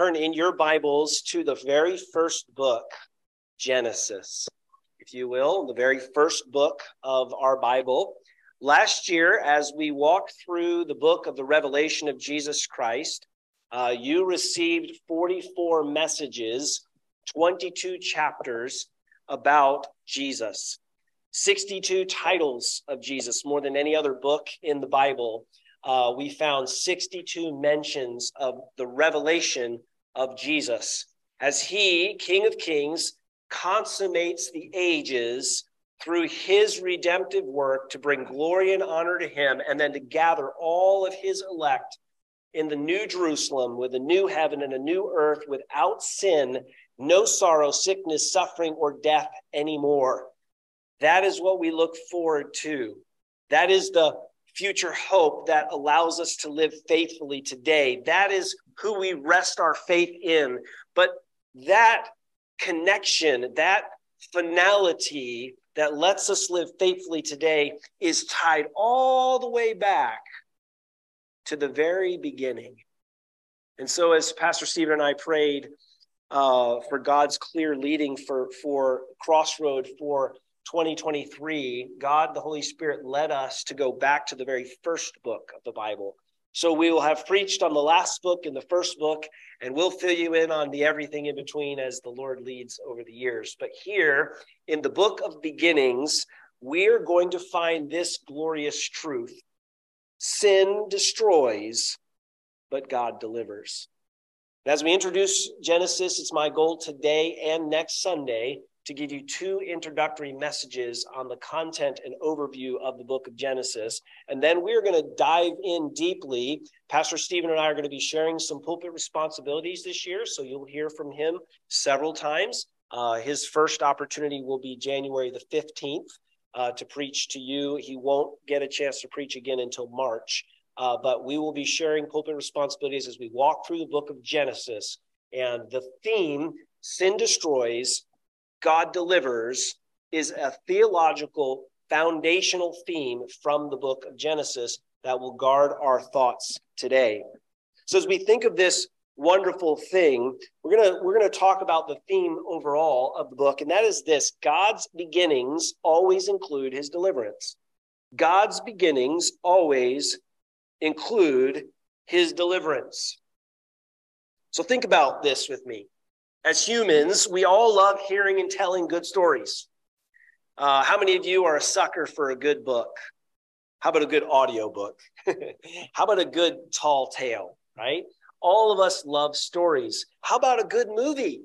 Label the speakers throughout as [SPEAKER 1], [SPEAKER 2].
[SPEAKER 1] turn in your Bibles to the very first book, Genesis, if you will, the very first book of our Bible. Last year, as we walked through the book of the Revelation of Jesus Christ, uh, you received 44 messages, 22 chapters about Jesus, 62 titles of Jesus, more than any other book in the Bible. Uh, we found 62 mentions of the revelation of Jesus as he, King of Kings, consummates the ages through his redemptive work to bring glory and honor to him, and then to gather all of his elect in the new Jerusalem with a new heaven and a new earth without sin, no sorrow, sickness, suffering, or death anymore. That is what we look forward to. That is the future hope that allows us to live faithfully today. That is who we rest our faith in. But that connection, that finality that lets us live faithfully today is tied all the way back to the very beginning. And so, as Pastor Stephen and I prayed uh, for God's clear leading for, for Crossroad for 2023, God, the Holy Spirit, led us to go back to the very first book of the Bible. So we will have preached on the last book and the first book, and we'll fill you in on the everything in between as the Lord leads over the years. But here in the book of beginnings, we're going to find this glorious truth sin destroys, but God delivers. As we introduce Genesis, it's my goal today and next Sunday to give you two introductory messages on the content and overview of the book of Genesis. And then we're going to dive in deeply. Pastor Stephen and I are going to be sharing some pulpit responsibilities this year, so you'll hear from him several times. Uh, his first opportunity will be January the 15th uh, to preach to you. He won't get a chance to preach again until March. Uh, but we will be sharing pulpit responsibilities as we walk through the book of Genesis. And the theme, Sin Destroys, God delivers is a theological foundational theme from the book of Genesis that will guard our thoughts today. So as we think of this wonderful thing, we're going to we're going to talk about the theme overall of the book and that is this, God's beginnings always include his deliverance. God's beginnings always include his deliverance. So think about this with me. As humans, we all love hearing and telling good stories. Uh, how many of you are a sucker for a good book? How about a good audio book? how about a good tall tale, right? All of us love stories. How about a good movie,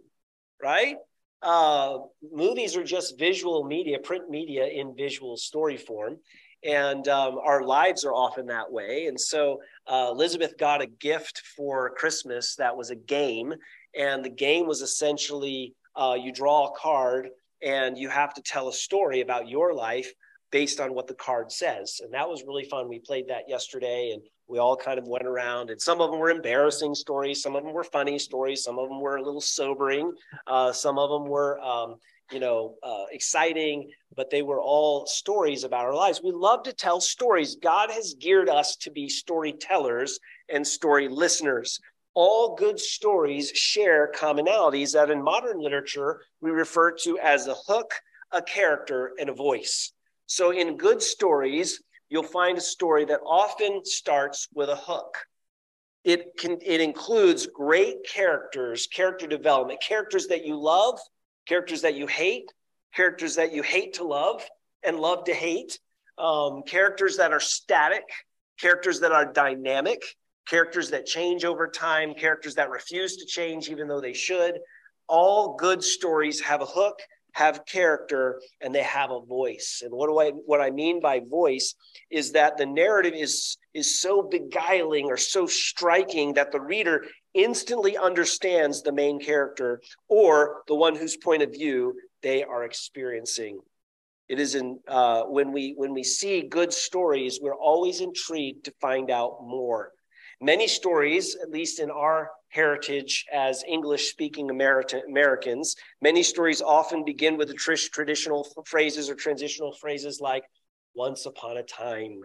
[SPEAKER 1] right? Uh, movies are just visual media, print media in visual story form. And um, our lives are often that way. And so uh, Elizabeth got a gift for Christmas that was a game. And the game was essentially uh, you draw a card and you have to tell a story about your life based on what the card says. And that was really fun. We played that yesterday and we all kind of went around and some of them were embarrassing stories. Some of them were funny stories. Some of them were a little sobering. Uh, some of them were, um, you know, uh, exciting, but they were all stories about our lives. We love to tell stories. God has geared us to be storytellers and story listeners all good stories share commonalities that in modern literature we refer to as a hook, a character, and a voice. So in good stories, you'll find a story that often starts with a hook. It can it includes great characters, character development, characters that you love, characters that you hate, characters that you hate to love and love to hate, um, characters that are static, characters that are dynamic, characters that change over time, characters that refuse to change even though they should. All good stories have a hook, have character, and they have a voice. And what do I what I mean by voice is that the narrative is is so beguiling or so striking that the reader instantly understands the main character or the one whose point of view they are experiencing. It is in uh, when we when we see good stories, we're always intrigued to find out more. Many stories, at least in our heritage as English speaking Americans, many stories often begin with the tr- traditional phrases or transitional phrases like once upon a time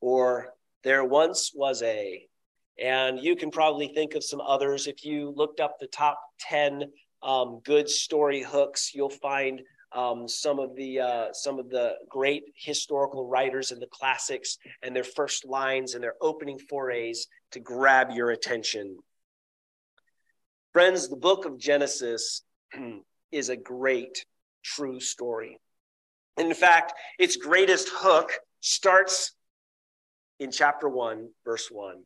[SPEAKER 1] or there once was a. And you can probably think of some others. If you looked up the top 10 um, good story hooks, you'll find um, some of the uh, some of the great historical writers and the classics and their first lines and their opening forays to grab your attention. Friends, the book of Genesis is a great true story. In fact, its greatest hook starts in chapter 1, verse 1.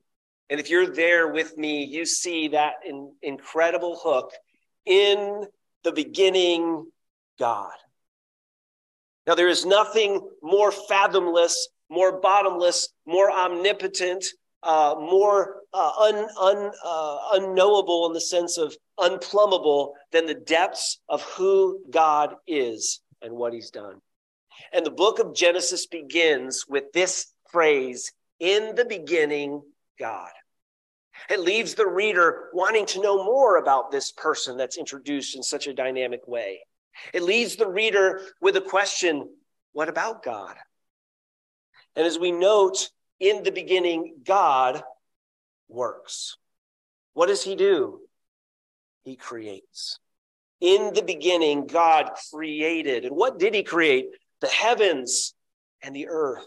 [SPEAKER 1] And if you're there with me, you see that in, incredible hook in the beginning, God. Now, there is nothing more fathomless, more bottomless, more omnipotent, uh, more uh, un, un, uh, unknowable in the sense of unplumbable than the depths of who God is and what he's done. And the book of Genesis begins with this phrase in the beginning, God. It leaves the reader wanting to know more about this person that's introduced in such a dynamic way. It leaves the reader with a question what about God? And as we note in the beginning, God works. What does he do? He creates. In the beginning, God created. And what did he create? The heavens and the earth.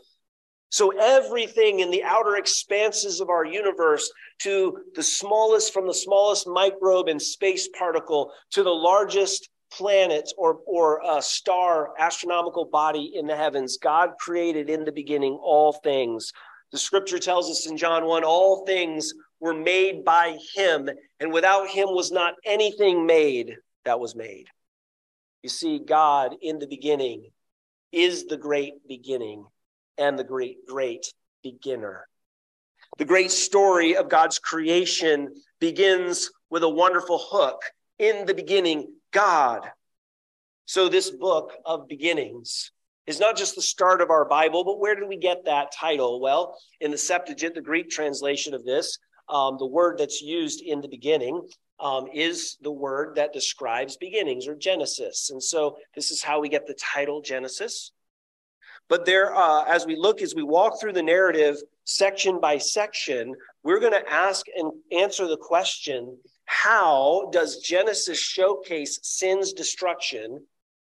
[SPEAKER 1] So everything in the outer expanses of our universe, to the smallest, from the smallest microbe and space particle to the largest planet or, or a star, astronomical body in the heavens, God created in the beginning all things. The scripture tells us in John 1 all things were made by him, and without him was not anything made that was made. You see, God in the beginning is the great beginning and the great, great beginner. The great story of God's creation begins with a wonderful hook. In the beginning, God. So, this book of beginnings is not just the start of our Bible, but where did we get that title? Well, in the Septuagint, the Greek translation of this, um, the word that's used in the beginning um, is the word that describes beginnings or Genesis. And so, this is how we get the title Genesis. But there, uh, as we look, as we walk through the narrative section by section, we're going to ask and answer the question how does Genesis showcase sin's destruction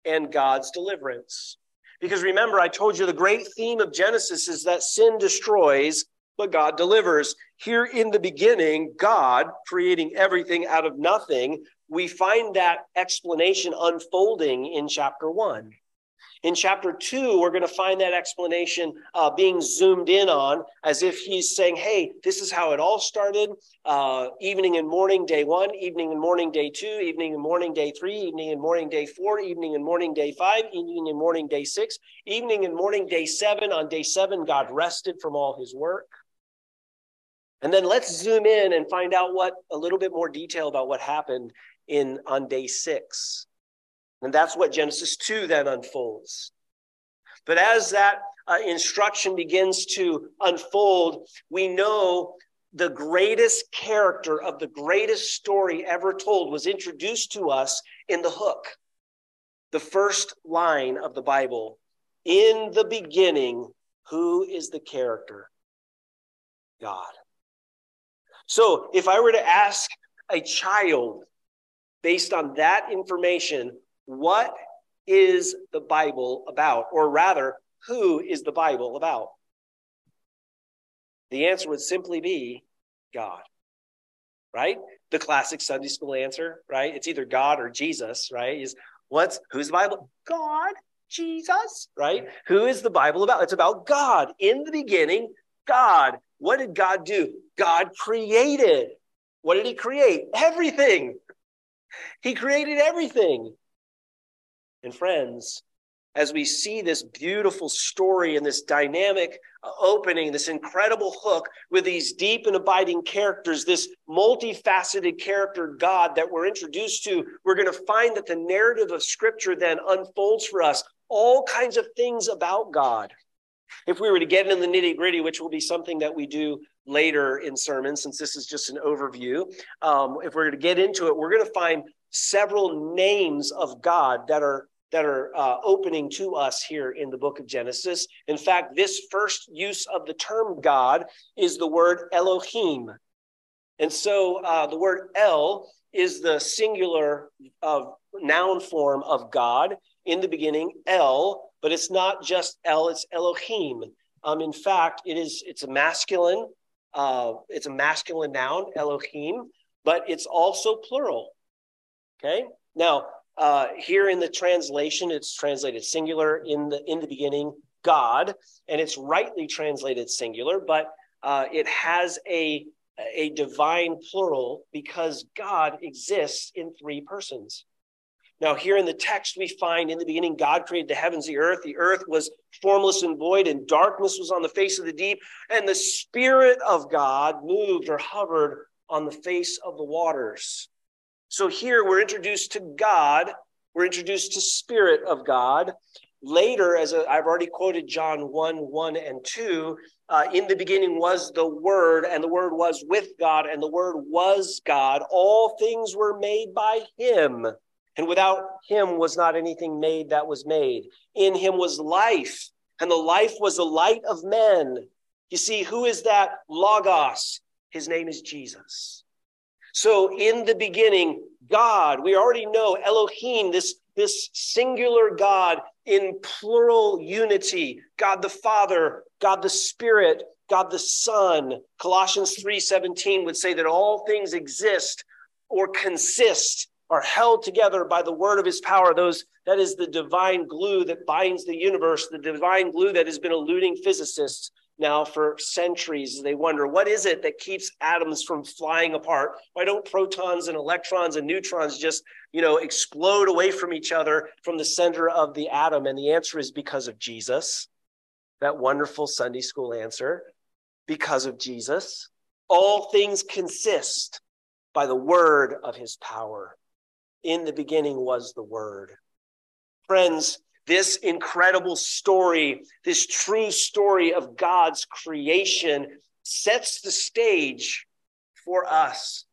[SPEAKER 1] and God's deliverance? Because remember, I told you the great theme of Genesis is that sin destroys, but God delivers. Here in the beginning, God creating everything out of nothing, we find that explanation unfolding in chapter one. In chapter two, we're going to find that explanation uh, being zoomed in on as if he's saying, Hey, this is how it all started. Uh, evening and morning, day one, evening and morning, day two, evening and morning, day three, evening and morning, day four, evening and morning, day five, evening and morning, day six, evening and morning, day seven. On day seven, God rested from all his work. And then let's zoom in and find out what a little bit more detail about what happened in on day six. And that's what Genesis 2 then unfolds. But as that uh, instruction begins to unfold, we know the greatest character of the greatest story ever told was introduced to us in the hook. The first line of the Bible In the beginning, who is the character? God. So if I were to ask a child based on that information, what is the Bible about? Or rather, who is the Bible about? The answer would simply be God, right? The classic Sunday school answer, right? It's either God or Jesus, right? Is what's who's the Bible? God, Jesus, right? Who is the Bible about? It's about God. In the beginning, God. What did God do? God created. What did he create? Everything. He created everything. And friends, as we see this beautiful story and this dynamic opening, this incredible hook with these deep and abiding characters, this multifaceted character God that we're introduced to, we're going to find that the narrative of Scripture then unfolds for us all kinds of things about God. If we were to get into the nitty gritty, which will be something that we do later in sermons, since this is just an overview, um, if we're going to get into it, we're going to find several names of God that are that are uh, opening to us here in the book of Genesis. In fact, this first use of the term God is the word Elohim. And so uh, the word El is the singular of noun form of God. In the beginning, El, but it's not just El, it's Elohim. Um, in fact, it is it's a masculine, uh, it's a masculine noun, Elohim, but it's also plural. Okay. Now, uh, here in the translation, it's translated singular in the in the beginning, God, and it's rightly translated singular, but uh, it has a a divine plural because God exists in three persons. Now, here in the text, we find in the beginning, God created the heavens, the earth. The earth was formless and void, and darkness was on the face of the deep. And the Spirit of God moved or hovered on the face of the waters. So here we're introduced to God, we're introduced to Spirit of God. Later, as i have already quoted John 1 1 and 2, uh, in the beginning was the Word, and the Word was with God, and the Word was God. All things were made by Him, and without Him was not anything made that was made. In Him was life, and the life was the light of men. You see, who is that Logos? His name is Jesus. So in the beginning, God, we already know Elohim, this, this singular God in plural unity, God the Father, God the Spirit, God the Son. Colossians 3:17 would say that all things exist or consist are held together by the word of his power those that is the divine glue that binds the universe the divine glue that has been eluding physicists now for centuries. They wonder what is it that keeps atoms from flying apart? Why don't protons and electrons and neutrons just, you know, explode away from each other from the center of the atom? And the answer is because of Jesus. That wonderful Sunday school answer. Because of Jesus. All things consist by the word of his power. In the beginning was the word. Friends, this incredible story, this true story of God's creation, sets the stage for us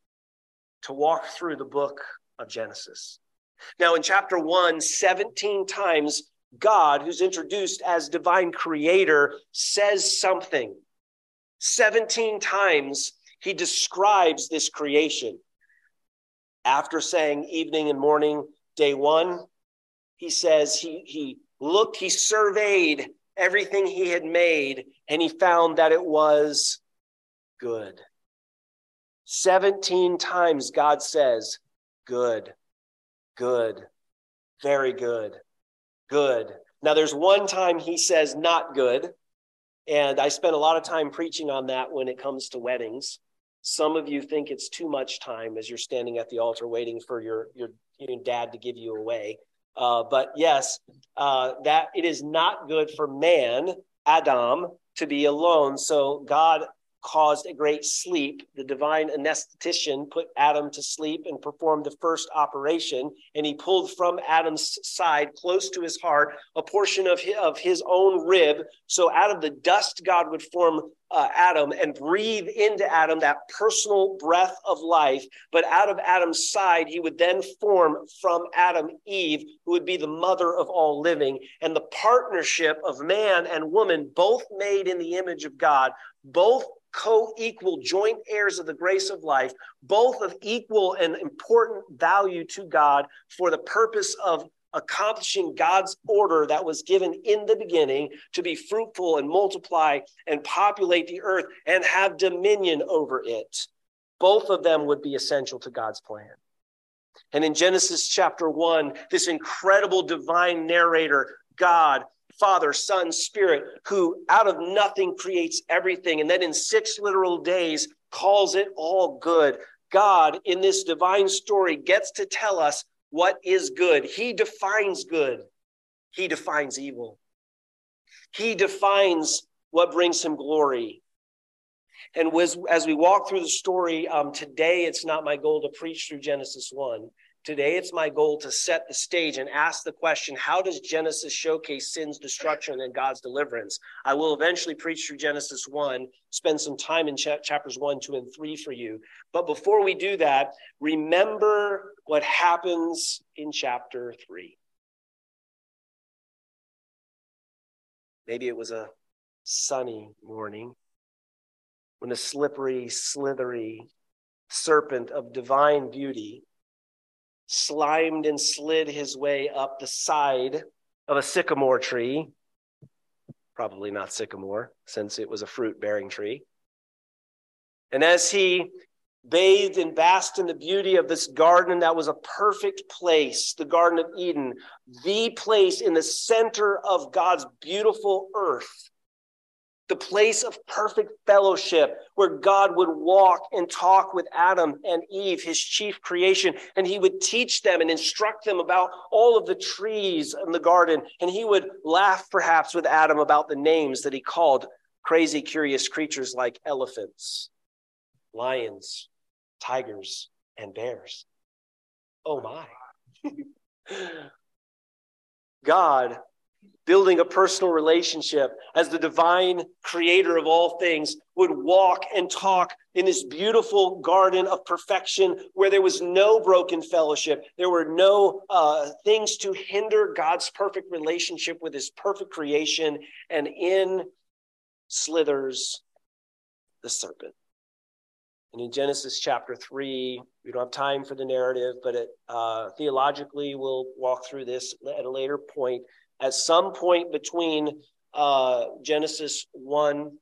[SPEAKER 1] to walk through the book of Genesis. Now, in chapter one, 17 times, God, who's introduced as divine creator, says something. 17 times he describes this creation. After saying evening and morning, day one, he says he, he looked, he surveyed everything he had made, and he found that it was good. 17 times God says, good, good, very good, good. Now, there's one time he says, not good. And I spent a lot of time preaching on that when it comes to weddings. Some of you think it's too much time as you're standing at the altar waiting for your, your, your dad to give you away. Uh, but yes, uh, that it is not good for man, Adam, to be alone. So God caused a great sleep. The divine anesthetician put Adam to sleep and performed the first operation. And he pulled from Adam's side, close to his heart, a portion of his, of his own rib. So out of the dust, God would form uh, Adam and breathe into Adam that personal breath of life. But out of Adam's side, he would then form from Adam Eve, who would be the mother of all living. And the partnership of man and woman, both made in the image of God, both co equal joint heirs of the grace of life, both of equal and important value to God for the purpose of accomplishing God's order that was given in the beginning to be fruitful and multiply and populate the earth and have dominion over it. Both of them would be essential to God's plan. And in Genesis chapter 1, this incredible divine narrator, God, Father, Son, Spirit, who out of nothing creates everything, and then in six literal days calls it all good. God, in this divine story, gets to tell us what is good. He defines good, He defines evil. He defines what brings Him glory. And as, as we walk through the story, um, today it's not my goal to preach through Genesis 1. Today, it's my goal to set the stage and ask the question how does Genesis showcase sin's destruction and God's deliverance? I will eventually preach through Genesis 1, spend some time in ch- chapters 1, 2, and 3 for you. But before we do that, remember what happens in chapter 3. Maybe it was a sunny morning when a slippery, slithery serpent of divine beauty, slimed and slid his way up the side of a sycamore tree. Probably not sycamore, since it was a fruit bearing tree. And as he bathed and basked in the beauty of this garden that was a perfect place, the Garden of Eden, the place in the center of God's beautiful earth, the place of perfect fellowship where God would walk and talk with Adam and Eve, his chief creation, and he would teach them and instruct them about all of the trees in the garden. And he would laugh perhaps with Adam about the names that he called crazy, curious creatures like elephants, lions, tigers, and bears. Oh my. God building a personal relationship as the divine creator of all things would walk and talk in this beautiful garden of perfection where there was no broken fellowship. There were no uh, things to hinder god's perfect relationship with his perfect creation. And in slithers the serpent. And in Genesis chapter 3, we don't have time for the narrative, but it, uh, theologically, we'll walk through this at a later point. At some point between uh, Genesis 1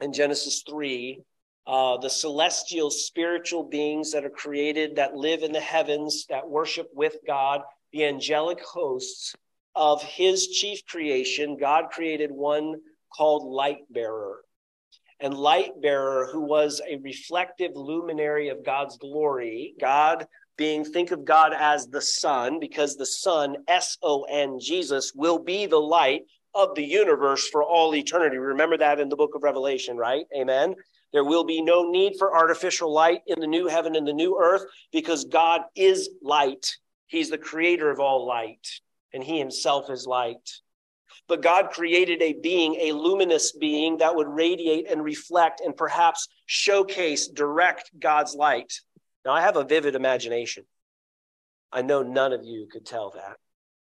[SPEAKER 1] and Genesis 3, uh, the celestial spiritual beings that are created, that live in the heavens, that worship with God, the angelic hosts of his chief creation, God created one called Light Bearer and light bearer who was a reflective luminary of God's glory. God being, think of God as the Son, because the Son, S O N, Jesus, will be the light of the universe for all eternity. Remember that in the book of Revelation, right? Amen. There will be no need for artificial light in the new heaven and the new earth because God is light. He's the creator of all light, and He Himself is light. But God created a being, a luminous being that would radiate and reflect and perhaps showcase, direct God's light. Now, I have a vivid imagination. I know none of you could tell that.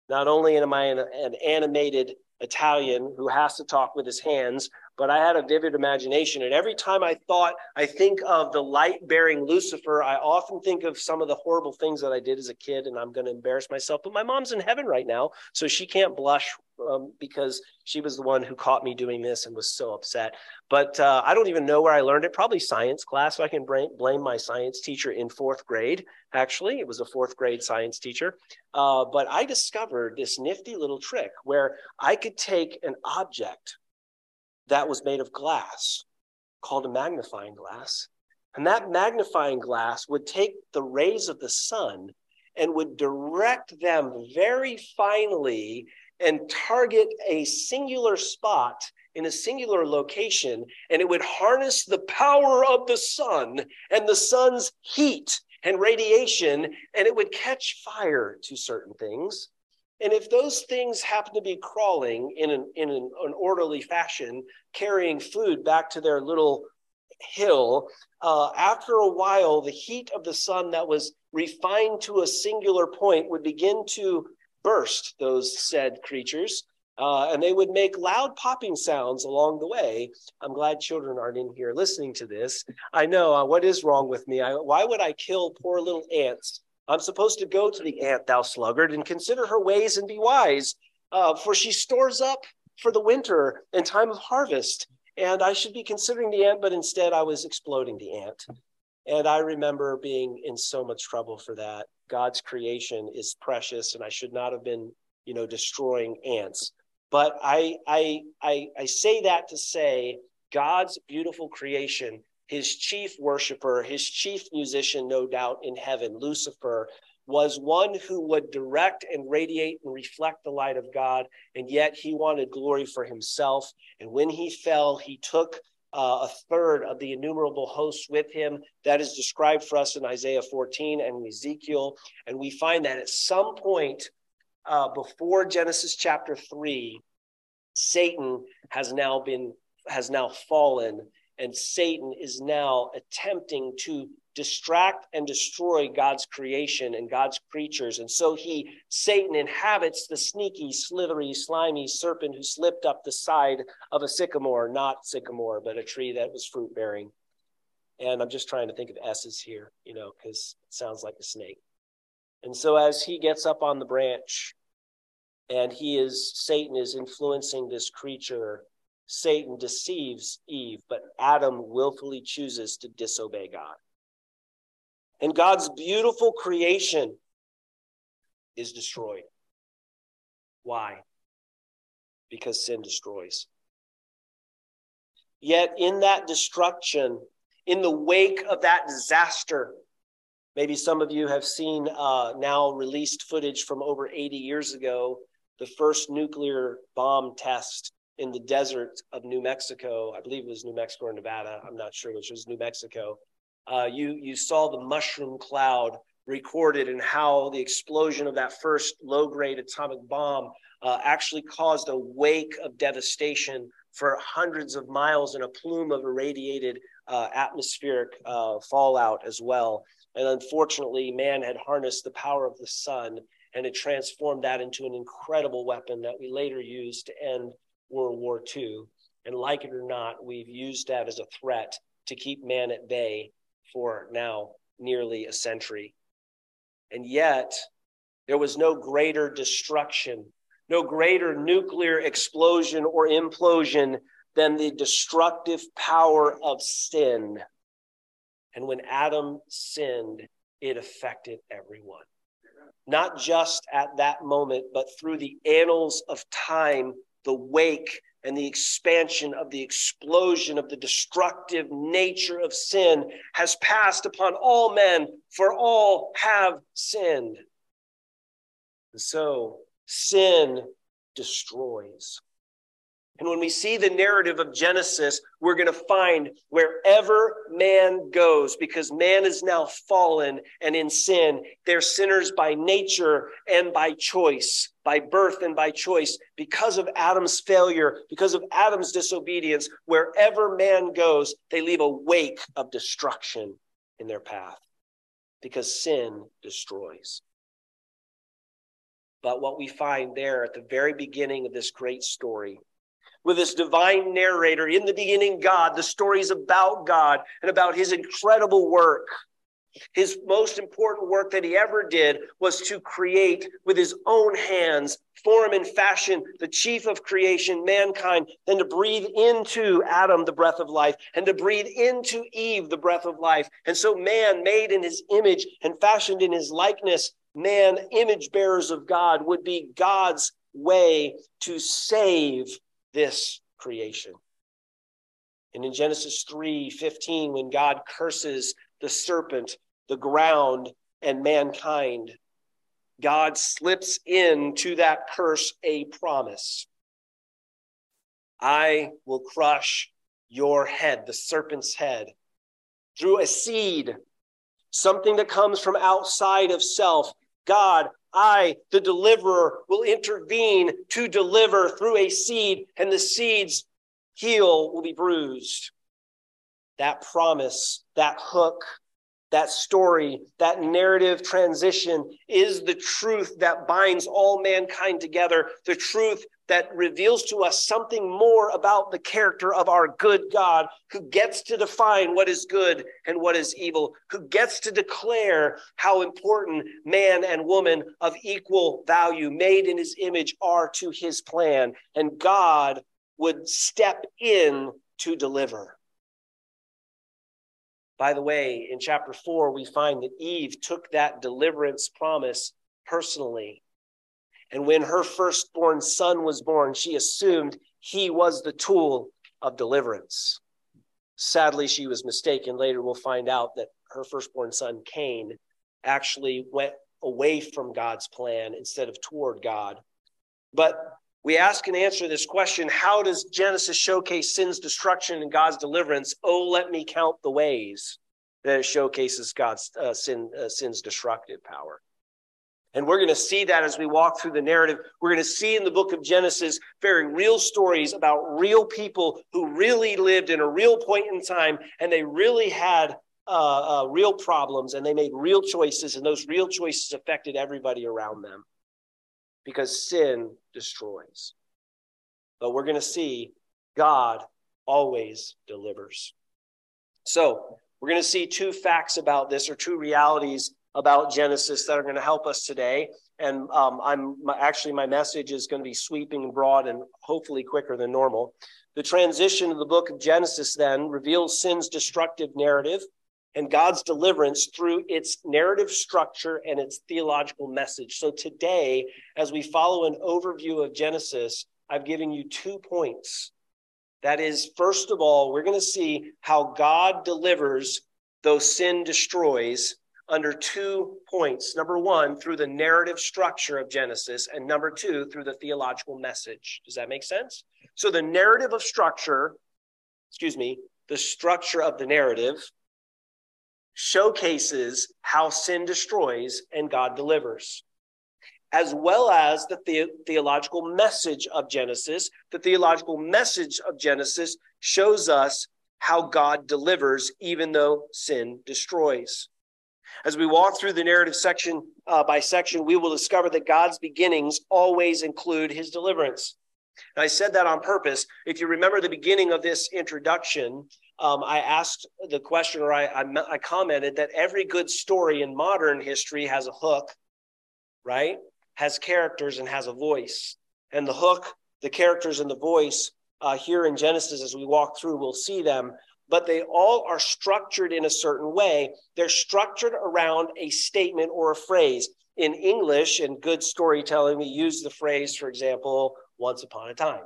[SPEAKER 1] Not only am I an, an animated Italian who has to talk with his hands, but I had a vivid imagination. And every time I thought, I think of the light bearing Lucifer, I often think of some of the horrible things that I did as a kid, and I'm going to embarrass myself. But my mom's in heaven right now, so she can't blush um, because she was the one who caught me doing this and was so upset. But uh, I don't even know where I learned it. Probably science class. So I can blame my science teacher in fourth grade. Actually, it was a fourth grade science teacher. Uh, but I discovered this nifty little trick where I could take an object that was made of glass called a magnifying glass. And that magnifying glass would take the rays of the sun and would direct them very finely and target a singular spot in a singular location. And it would harness the power of the sun and the sun's heat and radiation, and it would catch fire to certain things. And if those things happen to be crawling in an, in an, an orderly fashion, carrying food back to their little hill, uh, after a while, the heat of the sun that was refined to a singular point would begin to burst those said creatures. Uh, and they would make loud popping sounds along the way. I'm glad children aren't in here listening to this. I know uh, what is wrong with me. I, why would I kill poor little ants I'm supposed to go to the ant, thou sluggard, and consider her ways and be wise, uh, for she stores up for the winter and time of harvest. And I should be considering the ant, but instead I was exploding the ant. And I remember being in so much trouble for that. God's creation is precious, and I should not have been, you know, destroying ants. But I, I, I, I say that to say God's beautiful creation his chief worshiper, his chief musician, no doubt, in heaven, Lucifer, was one who would direct and radiate and reflect the light of God, and yet he wanted glory for himself. And when he fell, he took uh, a third of the innumerable hosts with him. That is described for us in Isaiah 14 and Ezekiel. And we find that at some point uh, before Genesis chapter 3, Satan has now been has now fallen and Satan is now attempting to distract and destroy God's creation and God's creatures. And so he, Satan, inhabits the sneaky, slithery, slimy serpent who slipped up the side of a sycamore, not sycamore, but a tree that was fruit bearing. And I'm just trying to think of S's here, you know, because it sounds like a snake. And so as he gets up on the branch and he is, Satan is influencing this creature, Satan deceives Eve, but Adam willfully chooses to disobey God. And God's beautiful creation is destroyed. Why? Because sin destroys. Yet in that destruction, in the wake of that disaster, maybe some of you have seen uh, now released footage from over 80 years ago, the first nuclear bomb test in the desert of New Mexico. I believe it was New Mexico or Nevada. I'm not sure which was New Mexico. Uh, you you saw the mushroom cloud recorded and how the explosion of that first low grade atomic bomb uh, actually caused a wake of devastation for hundreds of miles and a plume of irradiated uh, atmospheric uh, fallout as well. And unfortunately, man had harnessed the power of the sun and it transformed that into an incredible weapon that we later used to end World War II. And like it or not, we've used that as a threat to keep man at bay for now nearly a century. And yet, there was no greater destruction, no greater nuclear explosion or implosion than the destructive power of sin. And when Adam sinned, it affected everyone. Not just at that moment, but through the annals of time, the wake and the expansion of the explosion of the destructive nature of sin has passed upon all men, for all have sinned. And so sin destroys. And when we see the narrative of Genesis, we're going to find wherever man goes, because man is now fallen and in sin, they're sinners by nature and by choice, by birth and by choice, because of Adam's failure, because of Adam's disobedience. Wherever man goes, they leave a wake of destruction in their path, because sin destroys. But what we find there at the very beginning of this great story with this divine narrator. In the beginning, God. The story is about God and about his incredible work. His most important work that he ever did was to create with his own hands, form and fashion the chief of creation, mankind, and to breathe into Adam the breath of life, and to breathe into Eve the breath of life. And so, man, made in his image and fashioned in his likeness, man, image bearers of God, would be God's way to save this creation. And in Genesis 3 15, when God curses the serpent, the ground, and mankind, God slips into that curse a promise I will crush your head, the serpent's head, through a seed, something that comes from outside of self. God I, the deliverer, will intervene to deliver through a seed, and the seed's heel will be bruised. That promise, that hook, that story, that narrative transition is the truth that binds all mankind together, the truth that reveals to us something more about the character of our good God, who gets to define what is good and what is evil, who gets to declare how important man and woman of equal value, made in his image, are to his plan. And God would step in to deliver. By the way, in chapter four, we find that Eve took that deliverance promise personally. And when her firstborn son was born, she assumed he was the tool of deliverance. Sadly, she was mistaken. Later, we'll find out that her firstborn son, Cain, actually went away from God's plan instead of toward God. But we ask and answer this question how does Genesis showcase sin's destruction and God's deliverance? Oh, let me count the ways that it showcases God's uh, sin, uh, sin's destructive power. And we're going to see that as we walk through the narrative. We're going to see in the book of Genesis very real stories about real people who really lived in a real point in time and they really had uh, uh, real problems and they made real choices, and those real choices affected everybody around them because sin destroys. But we're going to see God always delivers. So We're going to see two facts about this or two realities about Genesis that are going to help us today. And um, I'm my, actually my message is going to be sweeping and broad and hopefully quicker than normal. The transition of the book of Genesis then reveals sin's destructive narrative and God's deliverance through its narrative structure and its theological message. So today, as we follow an overview of Genesis, I've given you two points. That is, first of all, we're going to see how God delivers, though sin destroys, under two points. Number one, through the narrative structure of Genesis, and number two, through the theological message. Does that make sense? So, the narrative of structure, excuse me, the structure of the narrative showcases how sin destroys and God delivers, as well as the, the- theological message of Genesis. The theological message of Genesis shows us how God delivers, even though sin destroys. As we walk through the narrative section uh, by section, we will discover that God's beginnings always include his deliverance. And I said that on purpose. If you remember the beginning of this introduction, um, I asked the question, or I, I, I commented that every good story in modern history has a hook, right? Has characters and has a voice. And the hook, the characters, and the voice uh, here in Genesis, as we walk through, we'll see them. But they all are structured in a certain way. They're structured around a statement or a phrase. In English and good storytelling, we use the phrase, for example, once upon a time.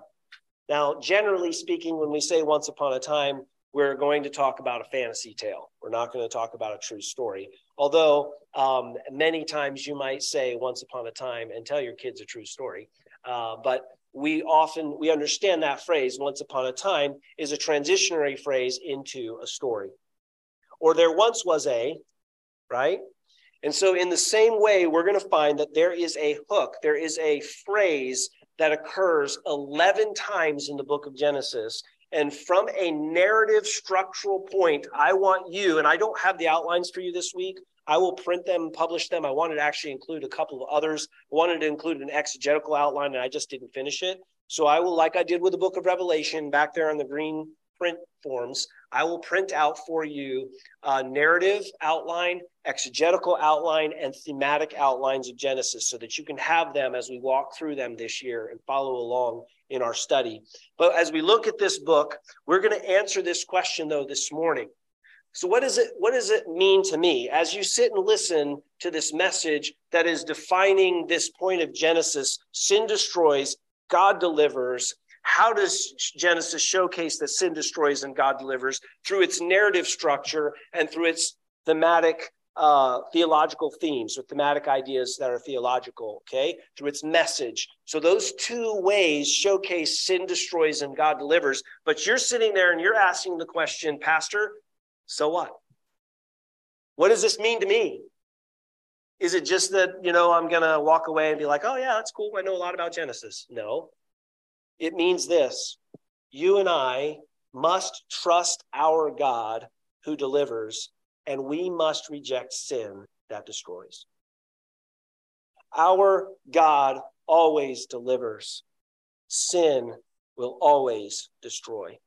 [SPEAKER 1] Now, generally speaking, when we say once upon a time, we're going to talk about a fantasy tale. We're not going to talk about a true story. Although um, many times you might say once upon a time and tell your kids a true story. Uh, but we often we understand that phrase once upon a time is a transitionary phrase into a story. Or there once was a, right? And so in the same way, we're going to find that there is a hook, there is a phrase that occurs 11 times in the book of Genesis and from a narrative structural point, I want you, and I don't have the outlines for you this week. I will print them, publish them. I wanted to actually include a couple of others. I wanted to include an exegetical outline, and I just didn't finish it. So I will, like I did with the book of Revelation back there on the green print forms, I will print out for you a narrative outline, exegetical outline, and thematic outlines of Genesis so that you can have them as we walk through them this year and follow along in our study. But as we look at this book, we're going to answer this question though this morning. So what does it what does it mean to me as you sit and listen to this message that is defining this point of Genesis, sin destroys, God delivers. How does Genesis showcase that sin destroys and God delivers through its narrative structure and through its thematic uh, theological themes or thematic ideas that are theological, okay, through its message. So those two ways showcase sin destroys and God delivers. But you're sitting there and you're asking the question, Pastor, so what? What does this mean to me? Is it just that, you know, I'm going to walk away and be like, oh, yeah, that's cool. I know a lot about Genesis. No. It means this you and I must trust our God who delivers and we must reject sin that destroys. Our God always delivers, sin will always destroy.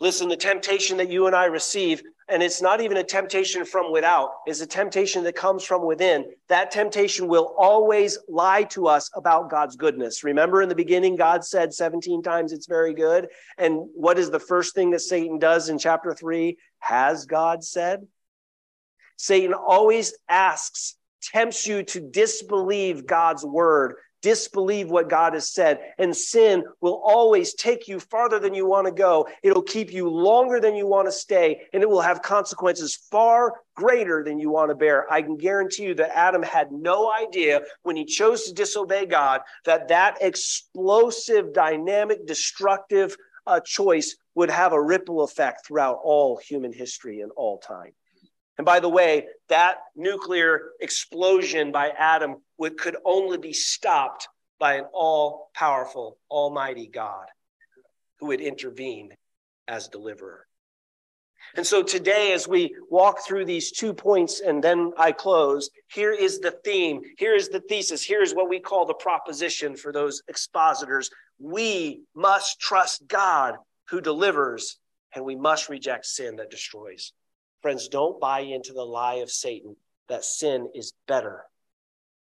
[SPEAKER 1] Listen, the temptation that you and I receive, and it's not even a temptation from without, is a temptation that comes from within. That temptation will always lie to us about God's goodness. Remember in the beginning, God said 17 times it's very good. And what is the first thing that Satan does in chapter three? Has God said? Satan always asks, tempts you to disbelieve God's word, disbelieve what God has said. And sin will always take you farther than you want to go. It'll keep you longer than you want to stay, and it will have consequences far greater than you want to bear. I can guarantee you that Adam had no idea when he chose to disobey God that that explosive, dynamic, destructive uh, choice would have a ripple effect throughout all human history and all time. And by the way, that nuclear explosion by Adam would, could only be stopped by an all powerful, almighty God who would intervene as deliverer. And so today, as we walk through these two points and then I close, here is the theme, here is the thesis, here is what we call the proposition for those expositors. We must trust God who delivers, and we must reject sin that destroys. Friends, don't buy into the lie of Satan that sin is better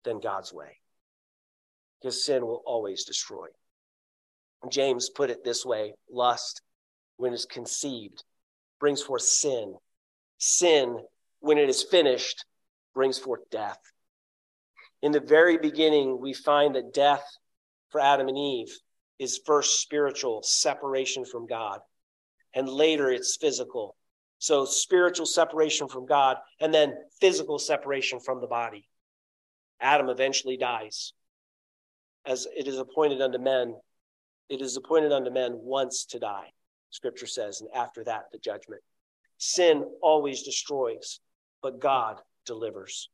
[SPEAKER 1] than God's way. Because sin will always destroy. James put it this way lust, when it's conceived, brings forth sin. Sin, when it is finished, brings forth death. In the very beginning, we find that death for Adam and Eve is first spiritual separation from God, and later it's physical. So, spiritual separation from God, and then physical separation from the body. Adam eventually dies. As it is appointed unto men, it is appointed unto men once to die, scripture says, and after that, the judgment. Sin always destroys, but God delivers.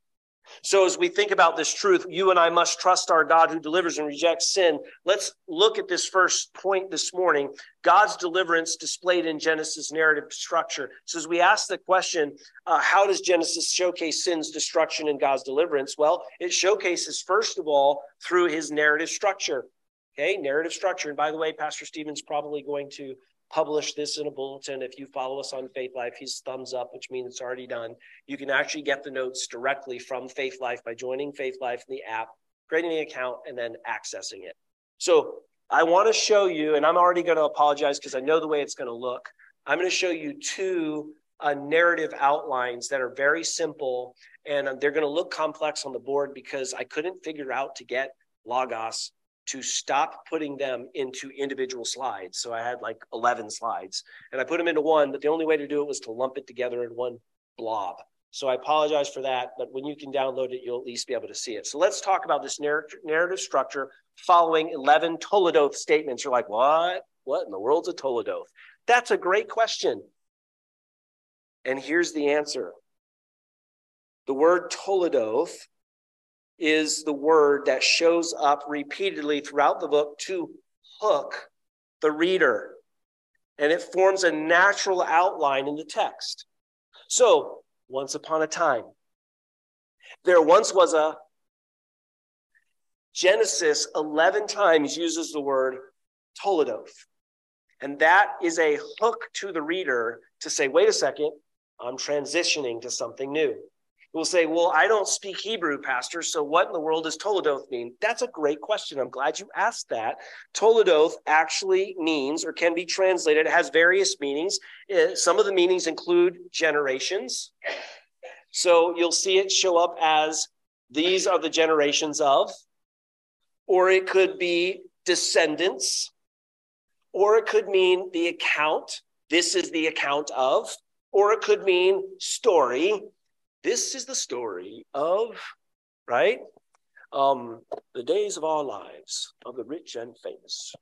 [SPEAKER 1] So, as we think about this truth, you and I must trust our God who delivers and rejects sin. Let's look at this first point this morning God's deliverance displayed in Genesis narrative structure. So, as we ask the question, uh, how does Genesis showcase sin's destruction and God's deliverance? Well, it showcases, first of all, through his narrative structure. Okay, narrative structure. And by the way, Pastor Stephen's probably going to publish this in a bulletin. If you follow us on Faithlife, he's thumbs up, which means it's already done. You can actually get the notes directly from Faithlife by joining Faithlife in the app, creating the account, and then accessing it. So I want to show you, and I'm already going to apologize because I know the way it's going to look. I'm going to show you two uh, narrative outlines that are very simple, and they're going to look complex on the board because I couldn't figure out to get Logos to stop putting them into individual slides. So I had like 11 slides and I put them into one, but the only way to do it was to lump it together in one blob. So I apologize for that, but when you can download it, you'll at least be able to see it. So let's talk about this narrative structure following 11 Toledoth statements. You're like, what? What in the world's a Toledoth? That's a great question. And here's the answer. The word Toledoth is the word that shows up repeatedly throughout the book to hook the reader. And it forms a natural outline in the text. So, once upon a time, there once was a Genesis 11 times uses the word Toledoth. And that is a hook to the reader to say, wait a second, I'm transitioning to something new will say, Well, I don't speak Hebrew, Pastor, so what in the world does Toledoth mean? That's a great question. I'm glad you asked that. Toledoth actually means or can be translated, it has various meanings. Uh, some of the meanings include generations. So you'll see it show up as these are the generations of, or it could be descendants, or it could mean the account. This is the account of, or it could mean story this is the story of, right? Um, the days of our lives of the rich and famous.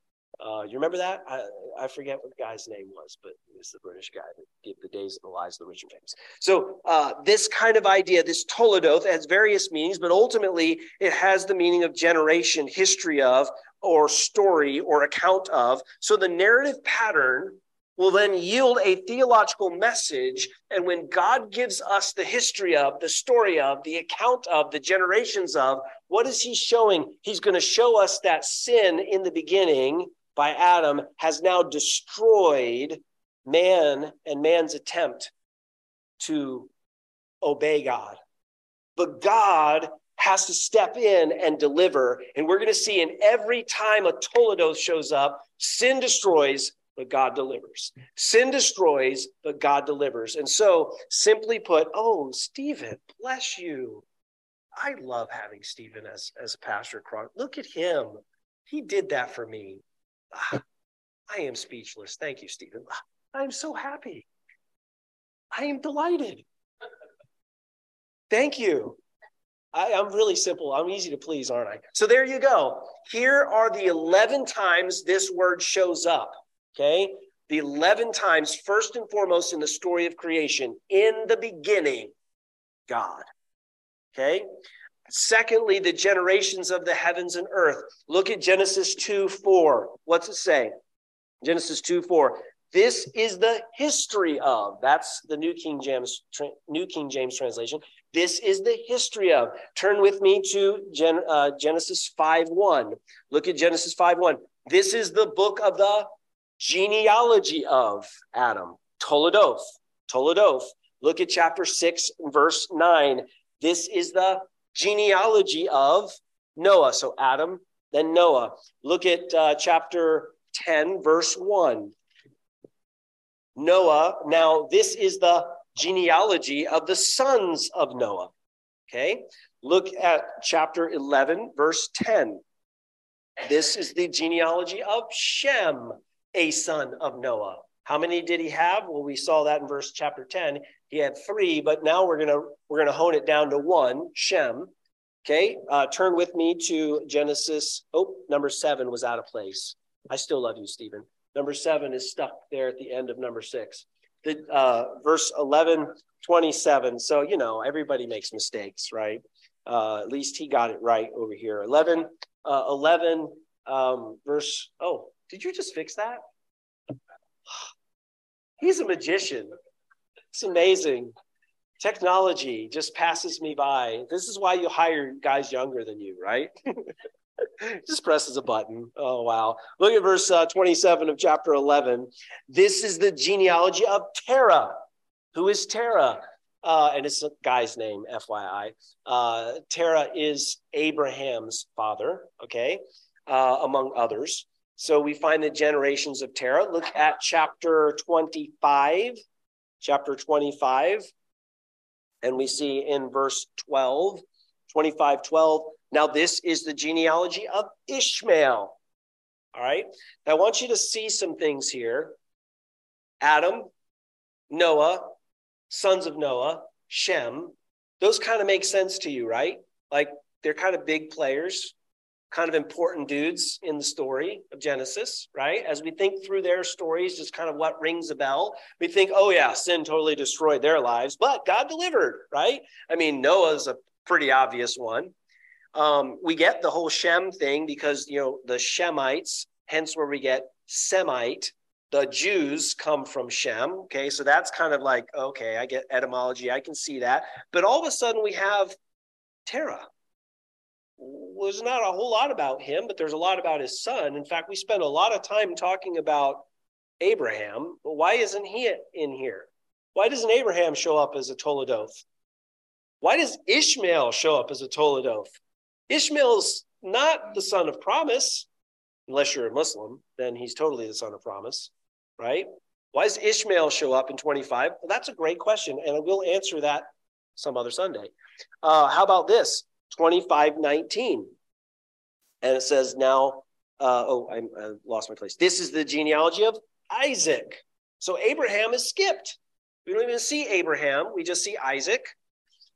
[SPEAKER 1] Uh, you remember that? I, I forget what the guy's name was, but it's the British guy that gave the days of the lives of the rich and famous. So uh, this kind of idea, this Toledoth, has various meanings, but ultimately it has the meaning of generation, history of, or story or account of. So the narrative pattern will then yield a theological message. And when God gives us the history of, the story of, the account of, the generations of, what is He showing? He's going to show us that sin in the beginning by Adam has now destroyed man and man's attempt to obey God. But God has to step in and deliver. And we're going to see in every time a Toledoth shows up, sin destroys, but God delivers. Sin destroys, but God delivers. And so, simply put, oh, Stephen, bless you. I love having Stephen as, as pastor. Look at him. He did that for me. Ah, I am speechless. Thank you, Stephen. Ah, I am so happy. I am delighted. Thank you. I, am really simple. I'm easy to please, aren't I? So there you go. Here are the 11 times this word shows up. Okay. The 11 times, first and foremost, in the story of creation, in the beginning, God. Okay. Secondly, the generations of the heavens and earth. Look at Genesis 2 4. What's it say? Genesis 2 4. This is the history of. That's the New King James New King James translation. This is the history of. Turn with me to Gen, uh, Genesis 5 1. Look at Genesis 5 1. This is the book of the genealogy of Adam, Toledoth, Toledoth. Look at chapter 6, verse 9. This is the genealogy of Noah. So Adam, then Noah. Look at uh, chapter 10, verse 1. Noah. Now, this is the genealogy of the sons of Noah. Okay. Look at chapter 11, verse 10. This is the genealogy of Shem, a son of Noah. How many did he have? Well, we saw that in verse chapter 10. He had three, but now we're gonna we're gonna hone it down to one, Shem. Okay, uh, turn with me to Genesis. Oh, number seven was out of place. I still love you, Stephen. Number seven is stuck there at the end of number six. The uh, verse 11, 27. So, you know, everybody makes mistakes, right? Uh, at least he got it right over here. 11, uh, 11, um, verse. Oh, did you just fix that? He's a magician. It's amazing. Technology just passes me by. This is why you hire guys younger than you, right? just presses a button. Oh, wow. Look at verse uh, 27 of chapter 11. This is the genealogy of Terah. Who is Terah? Uh, and it's a guy's name, FYI. Uh, Terah is Abraham's father, okay, uh, among others. So we find the generations of Terah. Look at chapter 25. Chapter 25. And we see in verse 12, 25, 12. Now, this is the genealogy of Ishmael. All right. Now, I want you to see some things here Adam, Noah, sons of Noah, Shem. Those kind of make sense to you, right? Like they're kind of big players kind of important dudes in the story of Genesis, right? As we think through their stories, just kind of what rings a bell, we think, oh, yeah, sin totally destroyed their lives, but God delivered, right? I mean, Noah's a pretty obvious one. Um, we get the whole Shem thing because, you know, the Shemites, hence where we get Semite. The Jews come from Shem. Okay. So that's kind of like, okay, I get etymology. I can see that. But all of a sudden we have Terah was not a whole lot about him, but there's a lot about his son. In fact, we spent a lot of time talking about Abraham. But why isn't he in here? Why doesn't Abraham show up as a Toledoth? Why does Ishmael show up as a Toledoth? Ishmael's not the son of promise, unless you're a Muslim, then he's totally the son of promise, right? Why does Ishmael show up in 25? Well, that's a great question, and I will answer that some other Sunday. Uh, how about this? 25 19. And it says, Now, uh, oh, I, I lost my place. This is the genealogy of Isaac. So Abraham is skipped. We don't even see Abraham, we just see Isaac.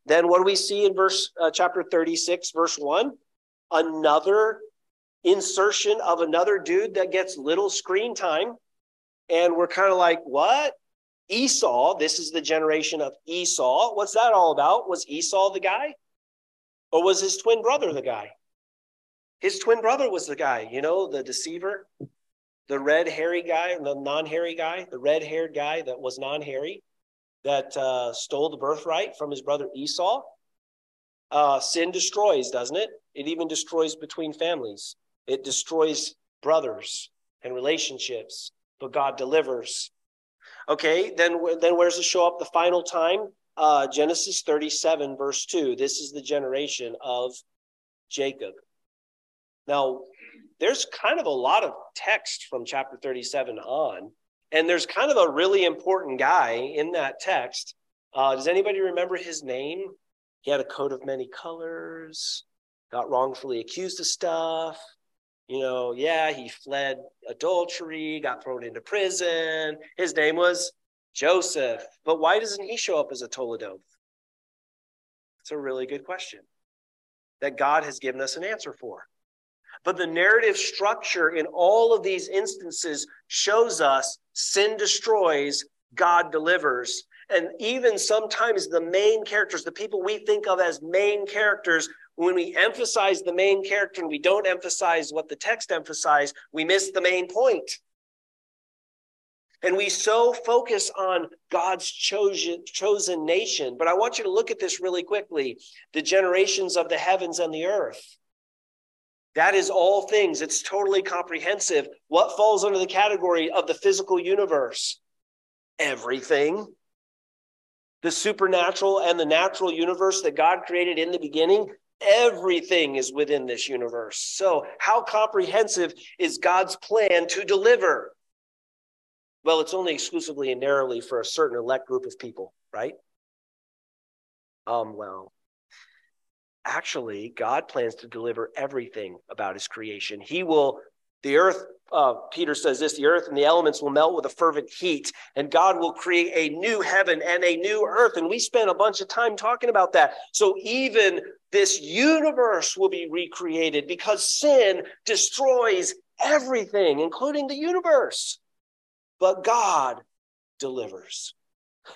[SPEAKER 1] Then what do we see in verse uh, chapter 36, verse 1? Another insertion of another dude that gets little screen time. And we're kind of like, what? Esau, this is the generation of Esau. What's that all about? Was Esau the guy? Or was his twin brother the guy? His twin brother was the guy, you know, the deceiver, the red hairy guy, the non hairy guy, the red haired guy that was non hairy, that uh, stole the birthright from his brother Esau. Uh, sin destroys, doesn't it? It even destroys between families, it destroys brothers and relationships, but God delivers. Okay, then, then where's it show up the final time? Uh, Genesis 37, verse 2. This is the generation of Jacob. Now, there's kind of a lot of text from chapter 37 on, and there's kind of a really important guy in that text. Uh, does anybody remember his name? He had a coat of many colors, got wrongfully accused of stuff. You know, yeah, he fled adultery, got thrown into prison. His name was Joseph. But why doesn't he show up as a Toledoth? It's a really good question that God has given us an answer for. But the narrative structure in all of these instances shows us sin destroys, God delivers. And even sometimes the main characters, the people we think of as main characters, when we emphasize the main character and we don't emphasize what the text emphasized, we miss the main point. And we so focus on God's chosen, chosen nation. But I want you to look at this really quickly the generations of the heavens and the earth. That is all things, it's totally comprehensive. What falls under the category of the physical universe? Everything. the supernatural and the natural universe that God created in the beginning, everything is within this universe. So, how comprehensive is God's plan to deliver? Well, it's only exclusively and narrowly for a certain elect group of people, right? Um, well, actually, God plans to deliver everything about his creation. He will, the earth, uh, Peter says this the earth and the elements will melt with a fervent heat, and God will create a new heaven and a new earth. And we spent a bunch of time talking about that. So even this universe will be recreated because sin destroys everything, including the universe but God delivers.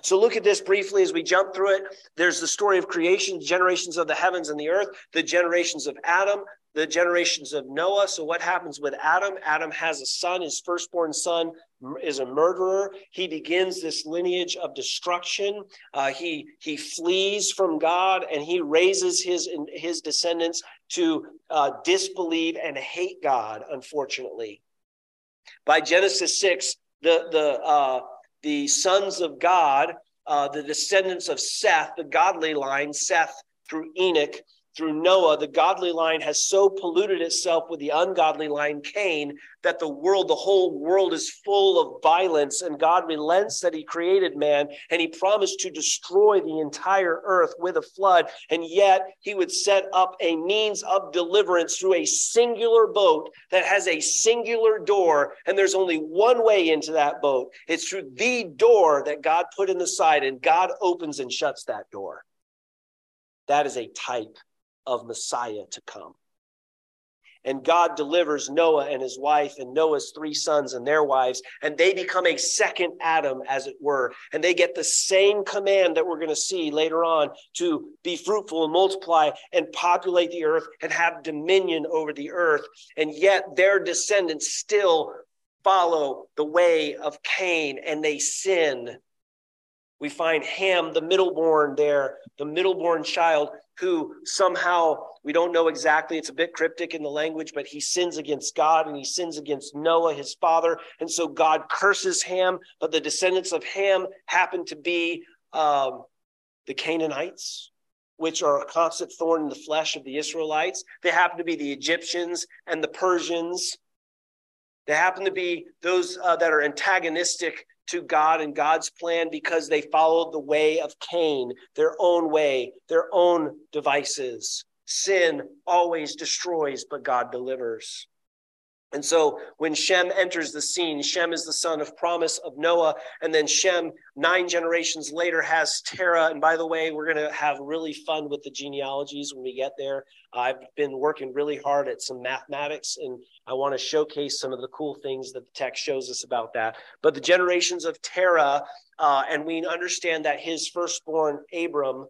[SPEAKER 1] So look at this briefly as we jump through it. There's the story of creation, generations of the heavens and the earth, the generations of Adam, the generations of Noah. So what happens with Adam? Adam has a son. His firstborn son is a murderer. He begins this lineage of destruction. Uh, he he flees from God and he raises his his descendants to uh, disbelieve and hate God. Unfortunately, by Genesis six, the the uh, the sons of God, uh, the descendants of Seth, the godly line, Seth through Enoch, through Noah, the godly line has so polluted itself with the ungodly line, Cain, that the world, the whole world is full of violence. And God relents that He created man and He promised to destroy the entire earth with a flood. And yet He would set up a means of deliverance through a singular boat that has a singular door. And there's only one way into that boat it's through the door that God put in the side, and God opens and shuts that door. That is a type of Messiah to come. And God delivers Noah and his wife and Noah's three sons and their wives, and they become a second Adam, as it were. And they get the same command that we're going to see later on to be fruitful and multiply and populate the earth and have dominion over the earth. And yet their descendants still follow the way of Cain and they sin. We find Ham, the middleborn, there, the middleborn child who somehow we don't know exactly, it's a bit cryptic in the language, but he sins against God and he sins against Noah, his father. And so God curses Ham, but the descendants of Ham happen to be um, the Canaanites, which are a constant thorn in the flesh of the Israelites. They happen to be the Egyptians and the Persians. They happen to be those uh, that are antagonistic to God and God's plan because they followed the way of Cain, their own way, their own devices. Sin always destroys, but God delivers. And so when Shem enters the scene, Shem is the son of promise of Noah. And then Shem, nine generations later, has Terah. And by the way, we're going to have really fun with the genealogies when we get there. I've been working really hard at some mathematics, and I want to showcase some of the cool things that the text shows us about that. But the generations of Terah, uh, and we understand that his firstborn, Abram,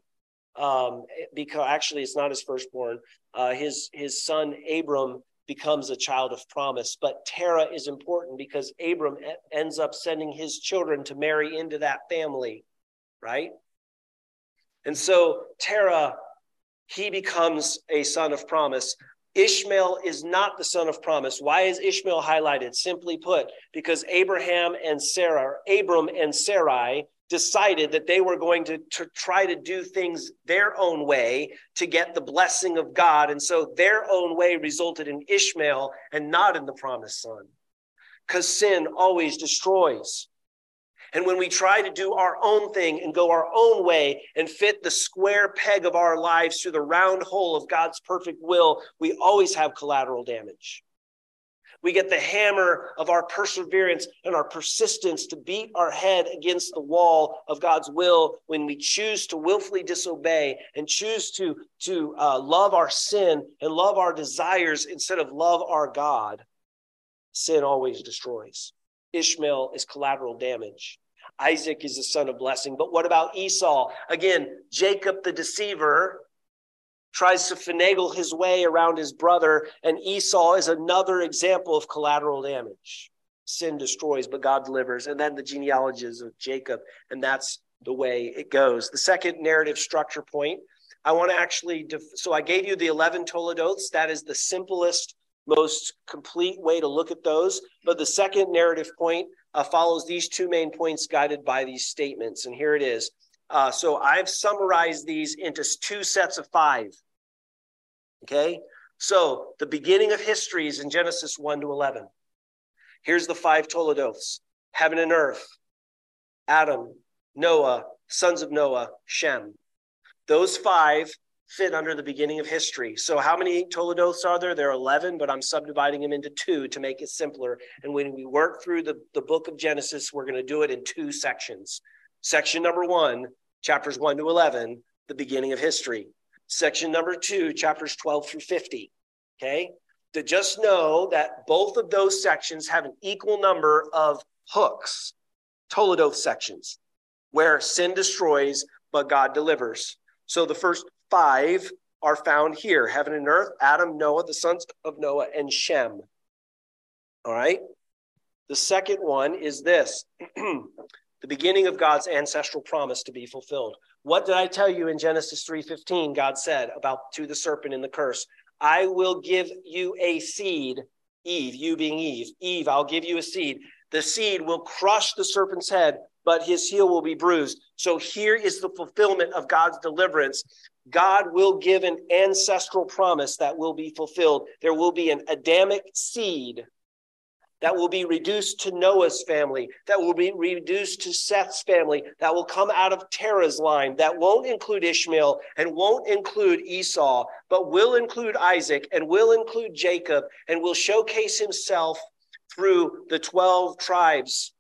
[SPEAKER 1] um, because actually it's not his firstborn, uh, his, his son, Abram, becomes a child of promise. But Terah is important because Abram ends up sending his children to marry into that family, right? And so Terah, he becomes a son of promise. Ishmael is not the son of promise. Why is Ishmael highlighted? Simply put, because Abraham and Sarah, Abram and Sarai decided that they were going to, to try to do things their own way to get the blessing of God. And so their own way resulted in Ishmael and not in the promised son. Because sin always destroys. And when we try to do our own thing and go our own way and fit the square peg of our lives through the round hole of God's perfect will, we always have collateral damage. We get the hammer of our perseverance and our persistence to beat our head against the wall of God's will when we choose to willfully disobey and choose to, to uh, love our sin and love our desires instead of love our God. Sin always destroys. Ishmael is collateral damage. Isaac is the son of blessing. But what about Esau? Again, Jacob the deceiver tries to finagle his way around his brother, and Esau is another example of collateral damage. Sin destroys, but God delivers. And then the genealogies of Jacob, and that's the way it goes. The second narrative structure point, I want to actually, def- so I gave you the 11 Toledoths. That is the simplest, most complete way to look at those. But the second narrative point uh, follows these two main points guided by these statements. And here it is Uh, so I've summarized these into two sets of five. Okay, so the beginning of history is in Genesis 1 to 11. Here's the five Toledoths heaven and earth, Adam, Noah, sons of Noah, Shem. Those five fit under the beginning of history. So, how many Toledoths are there? There are 11, but I'm subdividing them into two to make it simpler. And when we work through the, the book of Genesis, we're going to do it in two sections. Section number one, chapters 1 to 11, the beginning of history. Section number two, chapters 12 through 50. Okay. To just know that both of those sections have an equal number of hooks, Toledoth sections, where sin destroys, but God delivers. So the first five are found here heaven and earth, Adam, Noah, the sons of Noah, and Shem. All right. The second one is this the beginning of God's ancestral promise to be fulfilled. What did I tell you in Genesis 3:15 God said about to the serpent in the curse? I will give you a seed, Eve, you being Eve. Eve, I'll give you a seed. The seed will crush the serpent's head, but his heel will be bruised. So here is the fulfillment of God's deliverance. God will give an ancestral promise that will be fulfilled. There will be an Adamic seed that will be reduced to Noah's family, that will be reduced to Seth's family, that will come out of Terah's line, that won't include Ishmael and won't include Esau, but will include Isaac and will include Jacob and will showcase himself through the 12 tribes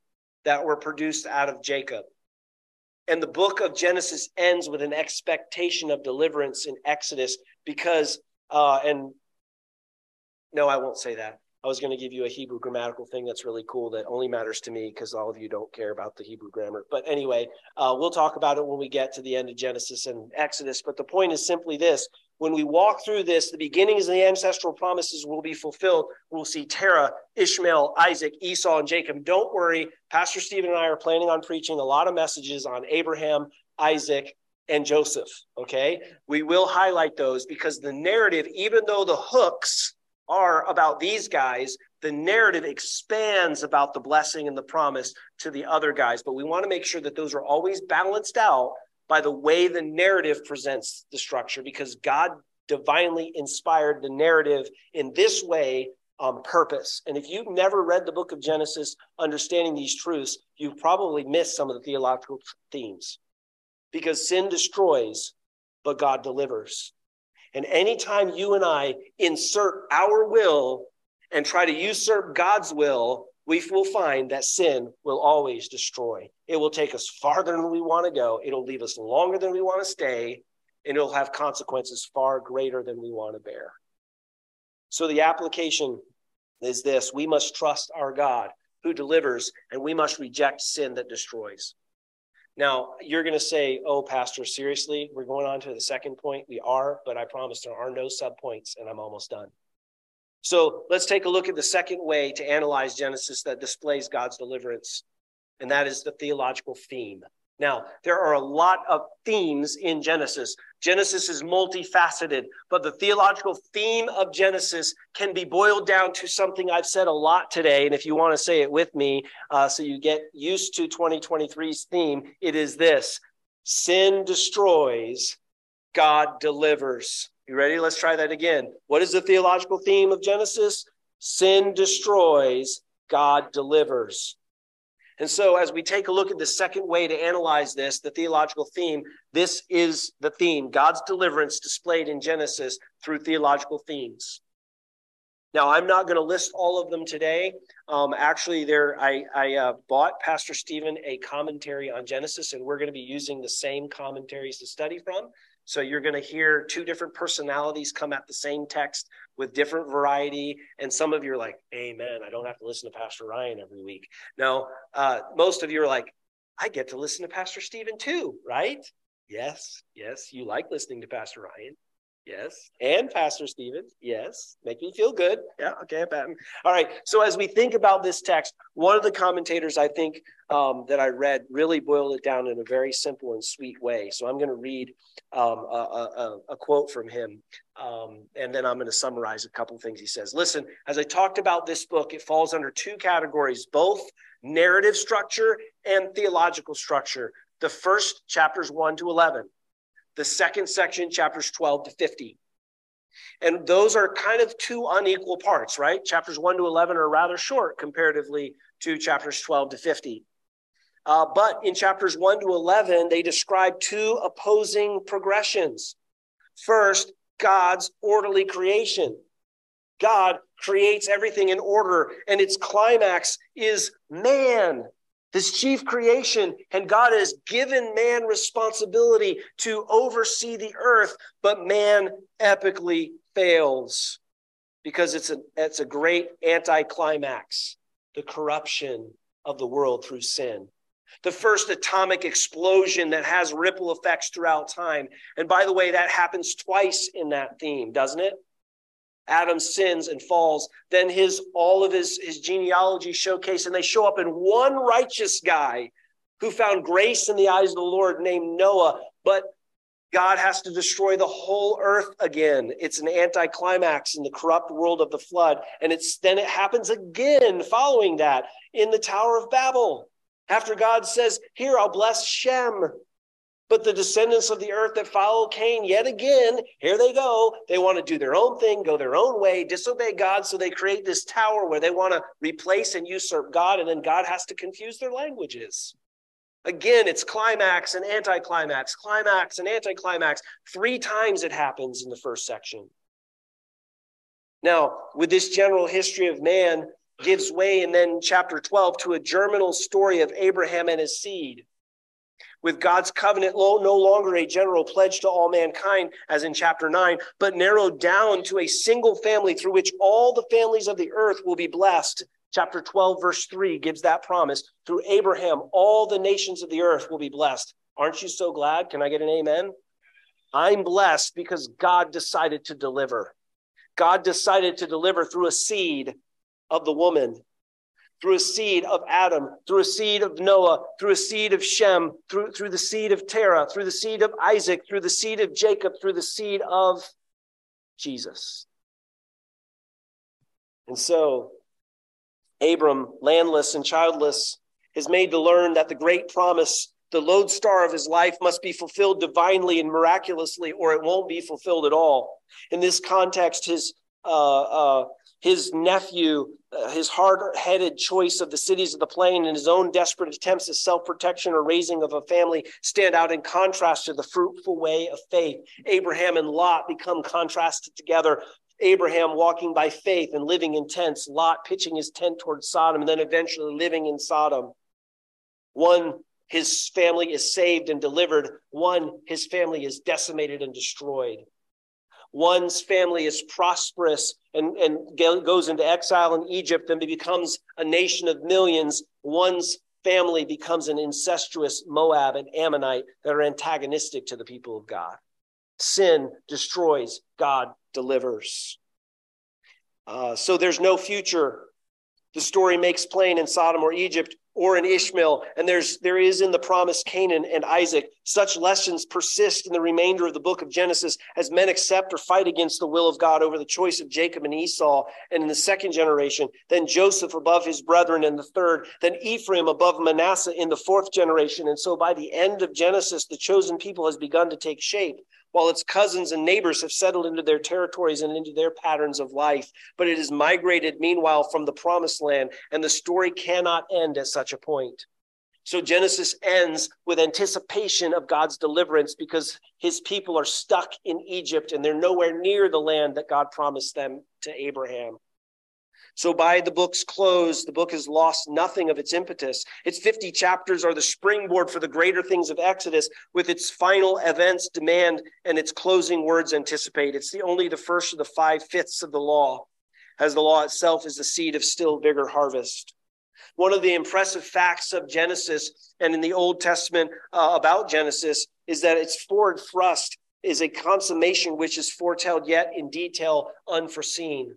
[SPEAKER 1] that were produced out of Jacob. And the book of Genesis ends with an expectation of deliverance in Exodus because, uh, and no, I won't say that. I was going to give you a Hebrew grammatical thing that's really cool that only matters to me because all of you don't care about the Hebrew grammar. But anyway, uh, we'll talk about it when we get to the end of Genesis and Exodus. But the point is simply this when we walk through this, the beginnings of the ancestral promises will be fulfilled. We'll see Terah, Ishmael, Isaac, Esau, and Jacob. Don't worry. Pastor Stephen and I are planning on preaching a lot of messages on Abraham, Isaac, and Joseph. Okay. We will highlight those because the narrative, even though the hooks, are about these guys, the narrative expands about the blessing and the promise to the other guys. But we want to make sure that those are always balanced out by the way the narrative presents the structure because God divinely inspired the narrative in this way on purpose. And if you've never read the book of Genesis, understanding these truths, you've probably missed some of the theological themes because sin destroys, but God delivers. And anytime you and I insert our will and try to usurp God's will, we will find that sin will always destroy. It will take us farther than we want to go. It'll leave us longer than we want to stay, and it'll have consequences far greater than we want to bear. So the application is this we must trust our God who delivers, and we must reject sin that destroys. Now, you're going to say, oh, Pastor, seriously, we're going on to the second point. We are, but I promise there are no subpoints, and I'm almost done. So let's take a look at the second way to analyze Genesis that displays God's deliverance, and that is the theological theme. Now, there are a lot of themes in Genesis. Genesis is multifaceted, but the theological theme of Genesis can be boiled down to something I've said a lot today. And if you want to say it with me, uh, so you get used to 2023's theme, it is this sin destroys, God delivers. You ready? Let's try that again. What is the theological theme of Genesis? Sin destroys, God delivers. And so, as we take a look at the second way to analyze this, the theological theme, this is the theme God's deliverance displayed in Genesis through theological themes. Now, I'm not going to list all of them today. Um, actually, there I, I uh, bought Pastor Stephen a commentary on Genesis, and we're going to be using the same commentaries to study from. So you're going to hear two different personalities come at the same text with different variety. And some of you are like, Amen. I don't have to listen to Pastor Ryan every week. No, uh, most of you are like, I get to listen to Pastor Stephen too, right? Yes, yes, you like listening to Pastor Ryan. Yes. And Pastor Stephen. Yes. Make me feel good. Yeah. Okay. Patton. All right. So as we think about this text, one of the commentators I think um, that I read really boiled it down in a very simple and sweet way. So I'm going to read um, a, a, a, quote from him, um, and then I'm going to summarize a couple of things he says. Listen, as I talked about this book, it falls under two categories, both narrative structure and theological structure. The first chapters 1 to 11, the second section, chapters 12 to 50. And those are kind of two unequal parts, right? Chapters 1 to 11 are rather short comparatively to chapters 12 to 50. Uh, but in chapters 1 to 11, they describe two opposing progressions. First, God's orderly creation. God creates everything in order, and its climax is man, this chief creation. And God has given man responsibility to oversee the earth, but man epically fails because it's a, it's a great anticlimax the corruption of the world through sin the first atomic explosion that has ripple effects throughout time. And by the way, that happens twice in that theme, doesn't it? Adam sins and falls. Then his all of his, his genealogy showcase, and they show up in one righteous guy who found grace in the eyes of the Lord named Noah. But God has to destroy the whole earth again. It's an anticlimax in the corrupt world of the flood. And it's then it happens again following that in the Tower of Babel. After God says, Here, I'll bless Shem. But the descendants of the earth that follow Cain, yet again, here they go. They want to do their own thing, go their own way, disobey God. So they create this tower where they want to replace and usurp God. And then God has to confuse their languages. Again, it's climax and anticlimax, climax and anticlimax. Three times it happens in the first section. Now, with this general history of man, gives way and then chapter 12 to a germinal story of Abraham and his seed. With God's covenant no longer a general pledge to all mankind, as in chapter 9, but narrowed down to a single family through which all the families of the earth will be blessed. Chapter 12, verse 3 gives that promise. Through Abraham, all the nations of the earth will be blessed. Aren't you so glad? Can I get an amen? I'm blessed because God decided to deliver. God decided to deliver through a seed of the woman, through a seed of Adam, through a seed of Noah, through a seed of Shem, through, through the seed of Terah, through the seed of Isaac, through the seed of Jacob, through the seed of Jesus. And so, Abram, landless and childless, is made to learn that the great promise, the lodestar of his life, must be fulfilled divinely and miraculously, or it won't be fulfilled at all. In this context, his uh, uh, his nephew, uh, his hard headed choice of the cities of the plain, and his own desperate attempts at self protection or raising of a family stand out in contrast to the fruitful way of faith. Abraham and Lot become contrasted together. Abraham walking by faith and living in tents, Lot pitching his tent towards Sodom, and then eventually living in Sodom. One, his family is saved and delivered. One, his family is decimated and destroyed. One's family is prosperous and, and goes into exile in Egypt and becomes a nation of millions. One's family becomes an incestuous Moab and Ammonite that are antagonistic to the people of God. Sin destroys, God delivers. Uh, so there's no future. The story makes plain in Sodom or Egypt or in Ishmael, and there's there is in the promise Canaan and Isaac. Such lessons persist in the remainder of the book of Genesis as men accept or fight against the will of God over the choice of Jacob and Esau, and in the second generation, then Joseph above his brethren in the third, then Ephraim above Manasseh in the fourth generation. And so by the end of Genesis, the chosen people has begun to take shape while its cousins and neighbors have settled into their territories and into their patterns of life. But it has migrated, meanwhile, from the promised land, and the story cannot end at such a point. So Genesis ends with anticipation of God's deliverance because his people are stuck in Egypt and they're nowhere near the land that God promised them to Abraham. So by the book's close, the book has lost nothing of its impetus. Its 50 chapters are the springboard for the greater things of Exodus, with its final events demand and its closing words anticipate. It's the only the first of the five fifths of the law, as the law itself is the seed of still bigger harvest. One of the impressive facts of Genesis and in the Old Testament uh, about Genesis is that its forward thrust is a consummation which is foretold yet in detail unforeseen.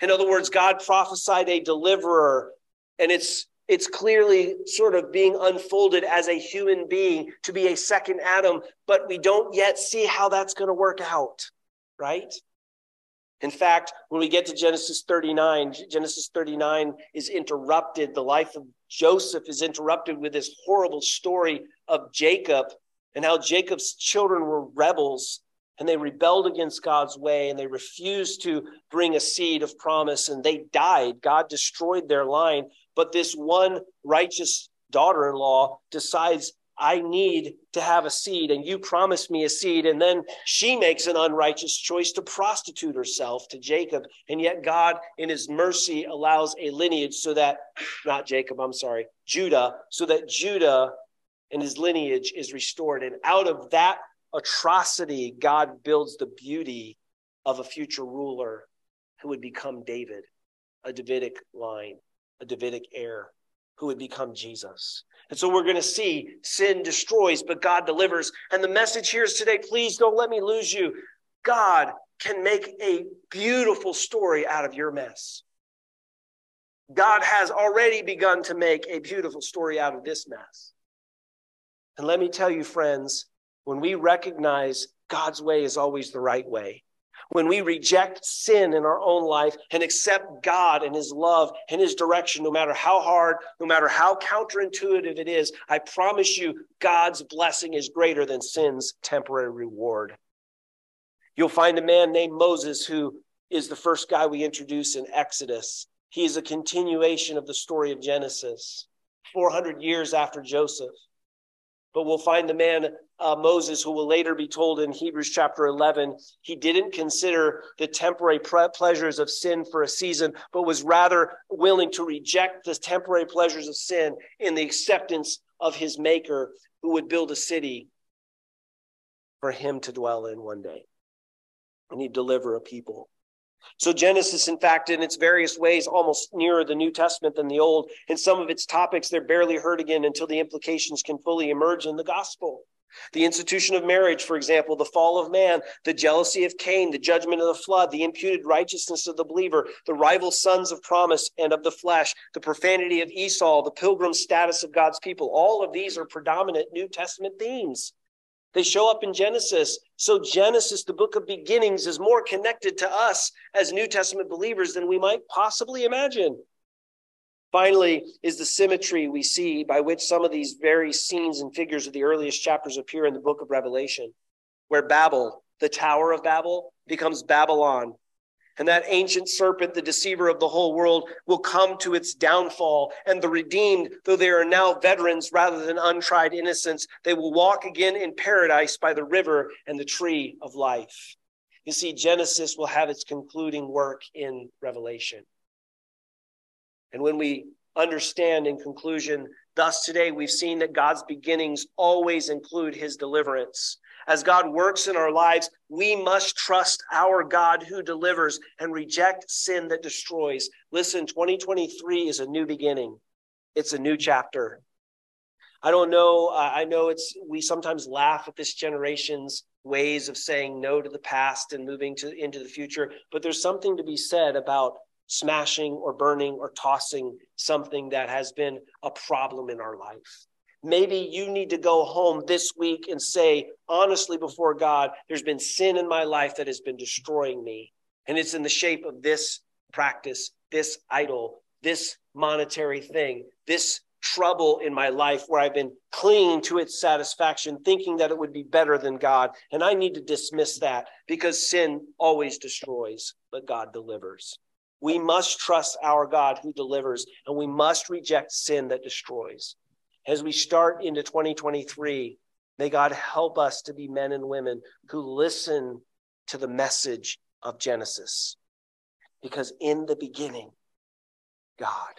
[SPEAKER 1] In other words, God prophesied a deliverer, and it's it's clearly sort of being unfolded as a human being to be a second Adam, but we don't yet see how that's going to work out, right? In fact, when we get to Genesis 39, Genesis 39 is interrupted. The life of Joseph is interrupted with this horrible story of Jacob and how Jacob's children were rebels and they rebelled against God's way and they refused to bring a seed of promise and they died. God destroyed their line. But this one righteous daughter in law decides I need to have a seed, and you promised me a seed. And then she makes an unrighteous choice to prostitute herself to Jacob. And yet, God, in his mercy, allows a lineage so that, not Jacob, I'm sorry, Judah, so that Judah and his lineage is restored. And out of that atrocity, God builds the beauty of a future ruler who would become David, a Davidic line, a Davidic heir who would become Jesus. And so we're going to see sin destroys, but God delivers. And the message here is today please don't let me lose you. God can make a beautiful story out of your mess. God has already begun to make a beautiful story out of this mess. And let me tell you, friends, when we recognize God's way is always the right way, when we reject sin in our own life and accept God and His love and His direction, no matter how hard, no matter how counterintuitive it is, I promise you, God's blessing is greater than sin's temporary reward. You'll find a man named Moses who is the first guy we introduce in Exodus. He is a continuation of the story of Genesis, 400 years after Joseph. But we'll find the man uh, Moses, who will later be told in Hebrews chapter 11, he didn't consider the temporary pre- pleasures of sin for a season, but was rather willing to reject the temporary pleasures of sin in the acceptance of his maker, who would build a city for him to dwell in one day. And he'd deliver a people. So, Genesis, in fact, in its various ways, almost nearer the New Testament than the Old. In some of its topics, they're barely heard again until the implications can fully emerge in the gospel. The institution of marriage, for example, the fall of man, the jealousy of Cain, the judgment of the flood, the imputed righteousness of the believer, the rival sons of promise and of the flesh, the profanity of Esau, the pilgrim status of God's people. All of these are predominant New Testament themes. They show up in Genesis. So, Genesis, the book of beginnings, is more connected to us as New Testament believers than we might possibly imagine. Finally, is the symmetry we see by which some of these very scenes and figures of the earliest chapters appear in the book of Revelation, where Babel, the Tower of Babel, becomes Babylon, and that ancient serpent, the deceiver of the whole world, will come to its downfall. And the redeemed, though they are now veterans rather than untried innocents, they will walk again in paradise by the river and the tree of life. You see, Genesis will have its concluding work in Revelation. And when we understand in conclusion, thus today we've seen that God's beginnings always include his deliverance. As God works in our lives, we must trust our God who delivers and reject sin that destroys. Listen, 2023 is a new beginning, it's a new chapter. I don't know. I know it's, we sometimes laugh at this generation's ways of saying no to the past and moving to, into the future, but there's something to be said about smashing or burning or tossing something that has been a problem in our life. Maybe you need to go home this week and say, honestly, before God, there's been sin in my life that has been destroying me. And it's in the shape of this practice, this idol, this monetary thing, this trouble in my life where I've been clinging to its satisfaction, thinking that it would be better than God. And I need to dismiss that because sin always destroys, but God delivers. We must trust our God who delivers, and we must reject sin that destroys as we start into 2023, may God help us to be men and women who listen to the message of Genesis. Because in the beginning, God,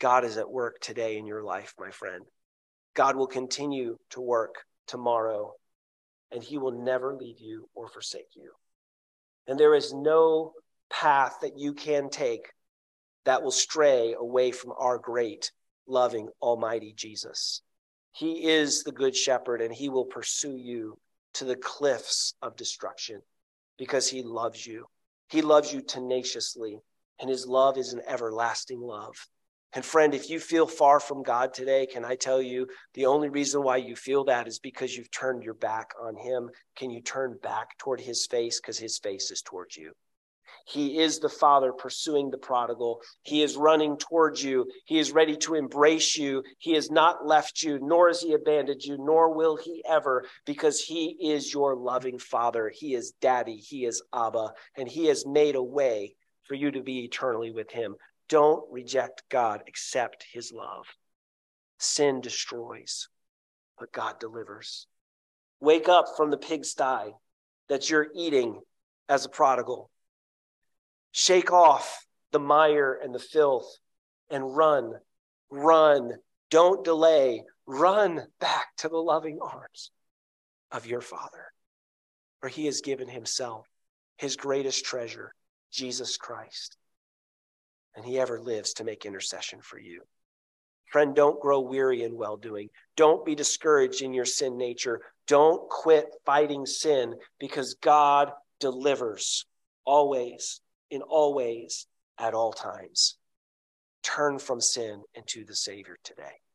[SPEAKER 1] God is at work today in your life, my friend. God will continue to work tomorrow, and He will never leave you or forsake you. And there is no path that you can take that will stray away from our great loving, almighty Jesus. He is the good shepherd, and he will pursue you to the cliffs of destruction because he loves you. He loves you tenaciously, and his love is an everlasting love. And friend, if you feel far from God today, can I tell you the only reason why you feel that is because you've turned your back on him? Can you turn back toward his face? Because his face is towards you. He is the Father pursuing the prodigal. He is running towards you. He is ready to embrace you. He has not left you, nor has He abandoned you, nor will He ever, because He is your loving Father. He is Daddy. He is Abba, and He has made a way for you to be eternally with Him. Don't reject God, accept His love. Sin destroys, but God delivers. Wake up from the pigsty that you're eating as a prodigal Shake off the mire and the filth and run, run. Don't delay. Run back to the loving arms of your Father, for He has given Himself, His greatest treasure, Jesus Christ. And He ever lives to make intercession for you. Friend, don't grow weary in well doing. Don't be discouraged in your sin nature. Don't quit fighting sin because God delivers always in all ways, at all times. Turn from sin into the Savior today.